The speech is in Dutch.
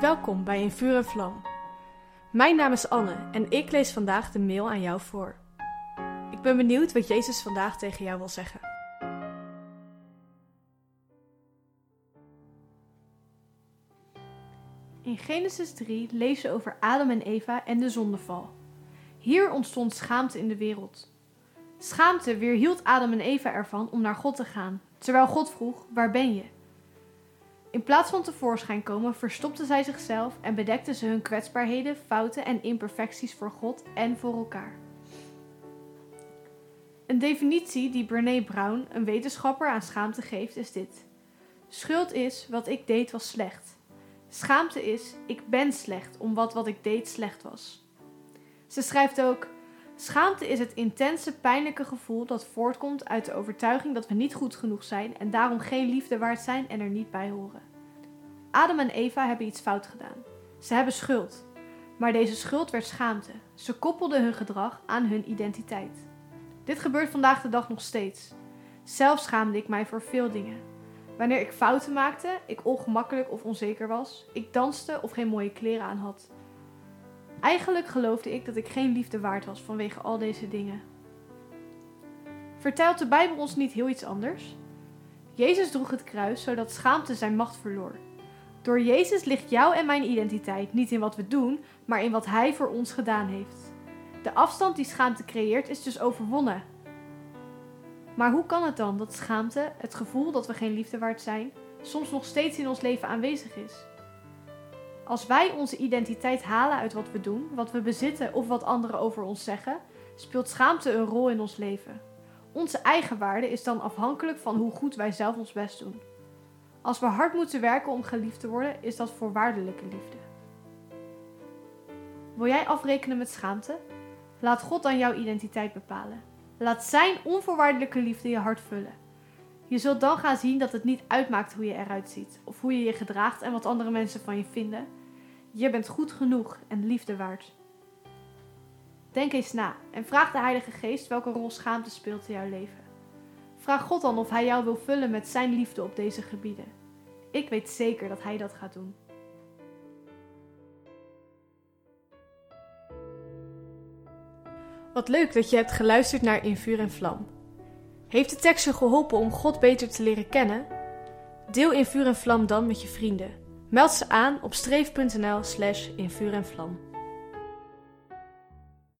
Welkom bij In Vuur en Vlam. Mijn naam is Anne en ik lees vandaag de mail aan jou voor. Ik ben benieuwd wat Jezus vandaag tegen jou wil zeggen. In Genesis 3 lezen we over Adam en Eva en de zondeval. Hier ontstond schaamte in de wereld. Schaamte weerhield Adam en Eva ervan om naar God te gaan, terwijl God vroeg: Waar ben je? In plaats van tevoorschijn komen, verstopten zij zichzelf en bedekten ze hun kwetsbaarheden, fouten en imperfecties voor God en voor elkaar. Een definitie die Brené Brown, een wetenschapper, aan schaamte geeft, is dit: Schuld is wat ik deed was slecht. Schaamte is ik ben slecht om wat wat ik deed slecht was. Ze schrijft ook: Schaamte is het intense, pijnlijke gevoel dat voortkomt uit de overtuiging dat we niet goed genoeg zijn en daarom geen liefde waard zijn en er niet bij horen. Adam en Eva hebben iets fout gedaan. Ze hebben schuld. Maar deze schuld werd schaamte. Ze koppelden hun gedrag aan hun identiteit. Dit gebeurt vandaag de dag nog steeds. Zelf schaamde ik mij voor veel dingen. Wanneer ik fouten maakte, ik ongemakkelijk of onzeker was, ik danste of geen mooie kleren aan had. Eigenlijk geloofde ik dat ik geen liefde waard was vanwege al deze dingen. Vertelt de Bijbel ons niet heel iets anders? Jezus droeg het kruis zodat schaamte zijn macht verloor. Door Jezus ligt jouw en mijn identiteit niet in wat we doen, maar in wat Hij voor ons gedaan heeft. De afstand die schaamte creëert is dus overwonnen. Maar hoe kan het dan dat schaamte, het gevoel dat we geen liefde waard zijn, soms nog steeds in ons leven aanwezig is? Als wij onze identiteit halen uit wat we doen, wat we bezitten of wat anderen over ons zeggen, speelt schaamte een rol in ons leven. Onze eigen waarde is dan afhankelijk van hoe goed wij zelf ons best doen. Als we hard moeten werken om geliefd te worden, is dat voorwaardelijke liefde. Wil jij afrekenen met schaamte? Laat God dan jouw identiteit bepalen. Laat Zijn onvoorwaardelijke liefde je hart vullen. Je zult dan gaan zien dat het niet uitmaakt hoe je eruit ziet, of hoe je je gedraagt en wat andere mensen van je vinden. Je bent goed genoeg en liefde waard. Denk eens na en vraag de Heilige Geest welke rol schaamte speelt in jouw leven. Vraag God dan of Hij jou wil vullen met Zijn liefde op deze gebieden. Ik weet zeker dat Hij dat gaat doen. Wat leuk dat je hebt geluisterd naar In Vuur en Vlam. Heeft de tekst je geholpen om God beter te leren kennen? Deel In Vuur en Vlam dan met je vrienden. Meld ze aan op streef.nl slash in vuur en vlam.